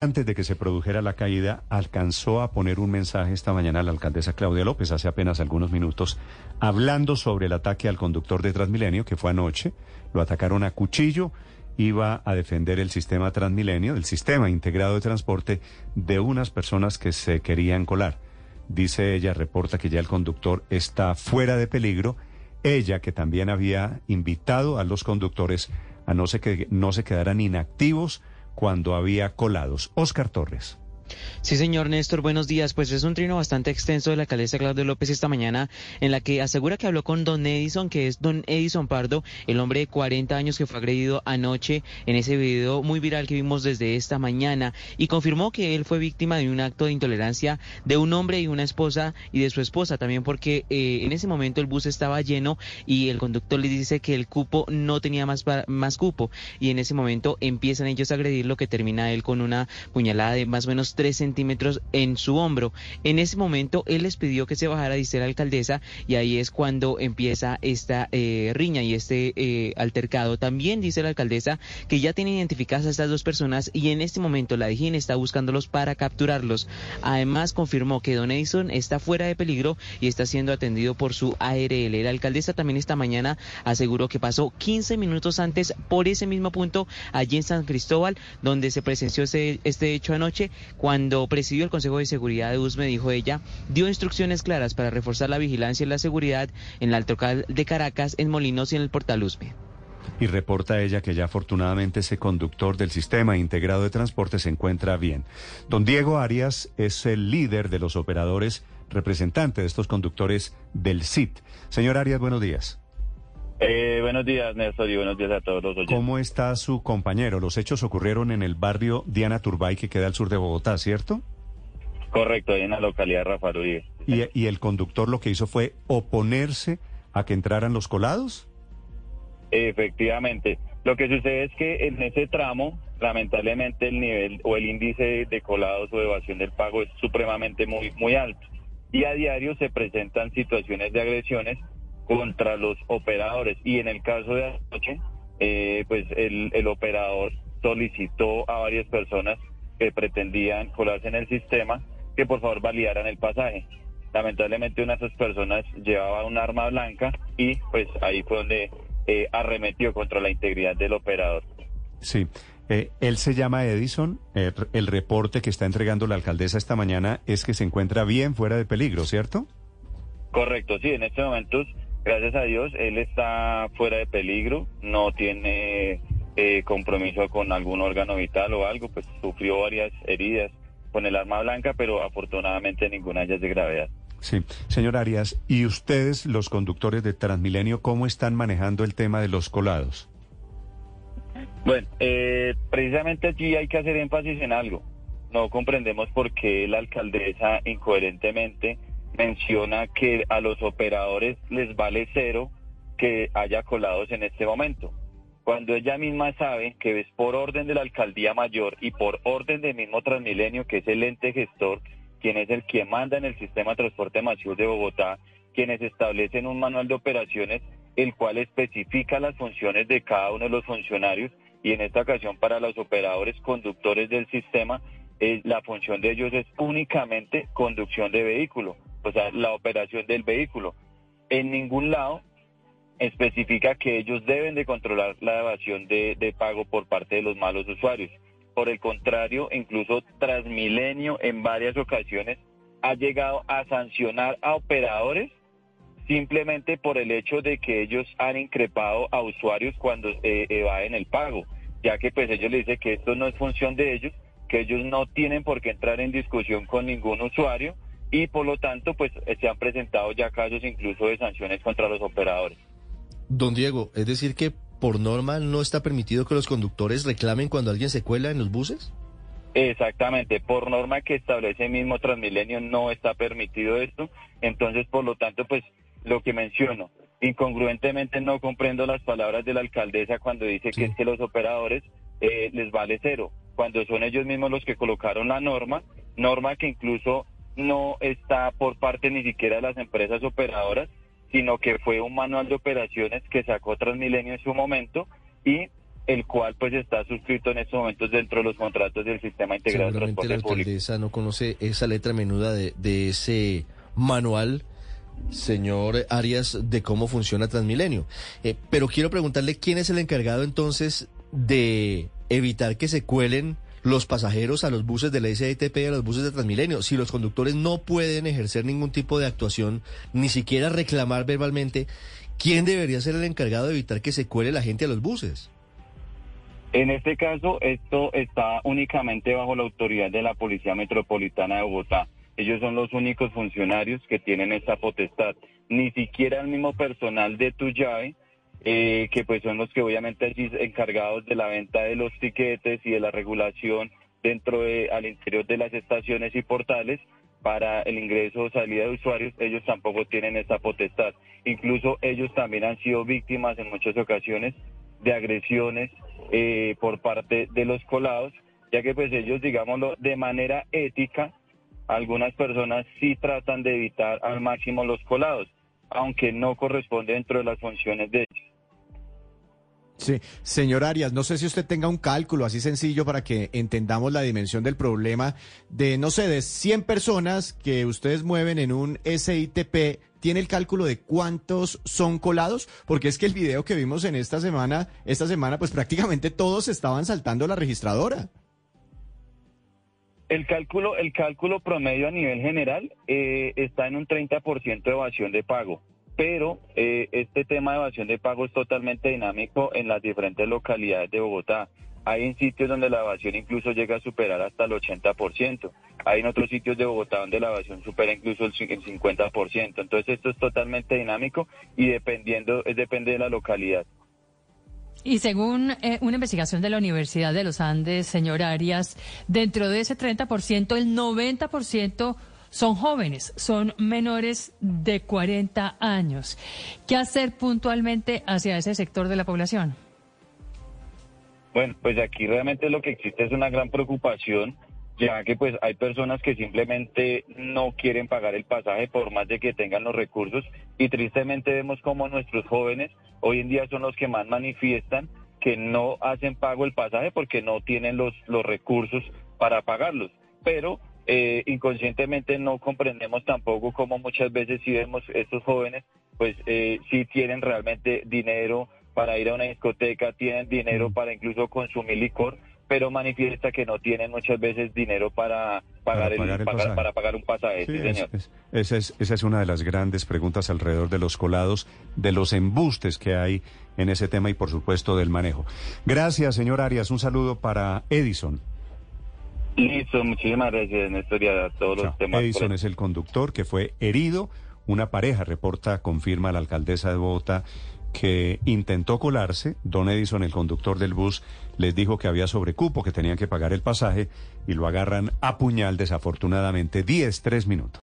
Antes de que se produjera la caída, alcanzó a poner un mensaje esta mañana a la alcaldesa Claudia López, hace apenas algunos minutos, hablando sobre el ataque al conductor de Transmilenio, que fue anoche. Lo atacaron a cuchillo, iba a defender el sistema Transmilenio, el sistema integrado de transporte, de unas personas que se querían colar. Dice ella, reporta que ya el conductor está fuera de peligro. Ella, que también había invitado a los conductores a no se, que, no se quedaran inactivos, cuando había colados. Oscar Torres. Sí, señor Néstor, buenos días. Pues es un trino bastante extenso de la alcaldesa Claudio López esta mañana, en la que asegura que habló con don Edison, que es don Edison Pardo, el hombre de 40 años que fue agredido anoche en ese video muy viral que vimos desde esta mañana, y confirmó que él fue víctima de un acto de intolerancia de un hombre y una esposa y de su esposa, también porque eh, en ese momento el bus estaba lleno y el conductor le dice que el cupo no tenía más, más cupo, y en ese momento empiezan ellos a agredirlo, que termina él con una puñalada de más o menos tres centímetros en su hombro. En ese momento él les pidió que se bajara, dice la alcaldesa, y ahí es cuando empieza esta eh, riña y este eh, altercado. También dice la alcaldesa que ya tiene identificadas a estas dos personas y en este momento la DGIN está buscándolos para capturarlos. Además confirmó que Don Edison está fuera de peligro y está siendo atendido por su ARL. La alcaldesa también esta mañana aseguró que pasó 15 minutos antes por ese mismo punto allí en San Cristóbal, donde se presenció este, este hecho anoche, cuando presidió el Consejo de Seguridad de USME, dijo ella, dio instrucciones claras para reforzar la vigilancia y la seguridad en la Altocal de Caracas, en Molinos y en el Portal USME. Y reporta ella que ya afortunadamente ese conductor del sistema integrado de transporte se encuentra bien. Don Diego Arias es el líder de los operadores, representante de estos conductores del CIT. Señor Arias, buenos días. Eh, buenos días, Néstor, y buenos días a todos los oyentes. ¿Cómo está su compañero? Los hechos ocurrieron en el barrio Diana Turbay, que queda al sur de Bogotá, ¿cierto? Correcto, en la localidad de Rafael ¿Y, ¿Y el conductor lo que hizo fue oponerse a que entraran los colados? Efectivamente. Lo que sucede es que en ese tramo, lamentablemente, el nivel o el índice de colados o evasión del pago es supremamente muy, muy alto. Y a diario se presentan situaciones de agresiones contra los operadores. Y en el caso de anoche, eh, pues el, el operador solicitó a varias personas que pretendían colarse en el sistema que por favor validaran el pasaje. Lamentablemente una de esas personas llevaba un arma blanca y pues ahí fue donde eh, arremetió contra la integridad del operador. Sí, eh, él se llama Edison. el reporte que está entregando la alcaldesa esta mañana es que se encuentra bien fuera de peligro, ¿cierto? Correcto, sí, en este momento gracias a Dios, él está fuera de peligro, no tiene eh, compromiso con algún órgano vital o algo, pues sufrió varias heridas con el arma blanca, pero afortunadamente ninguna de ellas de gravedad. Sí, señor Arias, ¿y ustedes, los conductores de Transmilenio, cómo están manejando el tema de los colados? Bueno, eh, precisamente aquí hay que hacer énfasis en algo. No comprendemos por qué la alcaldesa incoherentemente menciona que a los operadores les vale cero que haya colados en este momento. Cuando ella misma sabe que es por orden de la alcaldía mayor y por orden del mismo Transmilenio, que es el ente gestor, quien es el que manda en el sistema de transporte masivo de Bogotá, quienes establecen un manual de operaciones, el cual especifica las funciones de cada uno de los funcionarios y en esta ocasión para los operadores conductores del sistema, eh, la función de ellos es únicamente conducción de vehículo o sea, la operación del vehículo. En ningún lado especifica que ellos deben de controlar la evasión de, pago por parte de los malos usuarios. Por el contrario, incluso Transmilenio en varias ocasiones ha llegado a sancionar a operadores simplemente por el hecho de que ellos han increpado a usuarios cuando eh, evaden el pago, ya que pues ellos les dicen que esto no es función de ellos, que ellos no tienen por qué entrar en discusión con ningún usuario y por lo tanto pues se han presentado ya casos incluso de sanciones contra los operadores. Don Diego, es decir que por norma no está permitido que los conductores reclamen cuando alguien se cuela en los buses? Exactamente, por norma que establece el mismo Transmilenio no está permitido esto, entonces por lo tanto pues lo que menciono, incongruentemente no comprendo las palabras de la alcaldesa cuando dice que es que los operadores eh, les vale cero, cuando son ellos mismos los que colocaron la norma, norma que incluso no está por parte ni siquiera de las empresas operadoras, sino que fue un manual de operaciones que sacó Transmilenio en su momento y el cual pues está suscrito en estos momentos dentro de los contratos del sistema integrado de la transporte público. alcaldesa no conoce esa letra menuda de, de ese manual, señor Arias, de cómo funciona Transmilenio. Eh, pero quiero preguntarle quién es el encargado entonces de evitar que se cuelen los pasajeros a los buses de la SITP y a los buses de Transmilenio. Si los conductores no pueden ejercer ningún tipo de actuación, ni siquiera reclamar verbalmente, ¿quién debería ser el encargado de evitar que se cuele la gente a los buses? En este caso, esto está únicamente bajo la autoridad de la Policía Metropolitana de Bogotá. Ellos son los únicos funcionarios que tienen esta potestad. Ni siquiera el mismo personal de tu llave, eh, que pues son los que obviamente encargados de la venta de los tiquetes y de la regulación dentro de, al interior de las estaciones y portales para el ingreso o salida de usuarios, ellos tampoco tienen esta potestad. Incluso ellos también han sido víctimas en muchas ocasiones de agresiones eh, por parte de los colados, ya que pues ellos, digámoslo, de manera ética, algunas personas sí tratan de evitar al máximo los colados, aunque no corresponde dentro de las funciones de ellos. Sí, señor Arias, no sé si usted tenga un cálculo así sencillo para que entendamos la dimensión del problema de, no sé, de 100 personas que ustedes mueven en un SITP, ¿tiene el cálculo de cuántos son colados? Porque es que el video que vimos en esta semana, esta semana, pues prácticamente todos estaban saltando la registradora. El cálculo, el cálculo promedio a nivel general eh, está en un 30% de evasión de pago, pero eh, este tema de evasión de pago es totalmente dinámico en las diferentes localidades de Bogotá. Hay en sitios donde la evasión incluso llega a superar hasta el 80%. Hay en otros sitios de Bogotá donde la evasión supera incluso el 50%. Entonces esto es totalmente dinámico y dependiendo, es depende de la localidad. Y según eh, una investigación de la Universidad de los Andes, señor Arias, dentro de ese 30%, el 90% son jóvenes, son menores de 40 años. ¿Qué hacer puntualmente hacia ese sector de la población? Bueno, pues aquí realmente lo que existe es una gran preocupación, ya que pues hay personas que simplemente no quieren pagar el pasaje por más de que tengan los recursos y tristemente vemos como nuestros jóvenes hoy en día son los que más manifiestan que no hacen pago el pasaje porque no tienen los, los recursos para pagarlos. Pero eh, inconscientemente no comprendemos tampoco cómo muchas veces si vemos estos jóvenes, pues eh, sí tienen realmente dinero para ir a una discoteca, tienen dinero para incluso consumir licor, pero manifiesta que no tienen muchas veces dinero para pagar, Para el, pagar el pagar- pasaje. para pagar un pasaje, sí, Sí, es- señor. es- esa, es, esa es una de las grandes preguntas alrededor de los colados, de los embustes que hay en ese tema y por supuesto del manejo. Gracias, señor Arias. Un saludo para Edison. Listo, muchísimas gracias, Néstor, y a todos Chao. los temas. Edison es el conductor que fue herido. Una pareja reporta, confirma la alcaldesa de Bogotá que intentó colarse. Don Edison, el conductor del bus, les dijo que había sobrecupo, que tenían que pagar el pasaje y lo agarran a puñal desafortunadamente. 10, 3 minutos.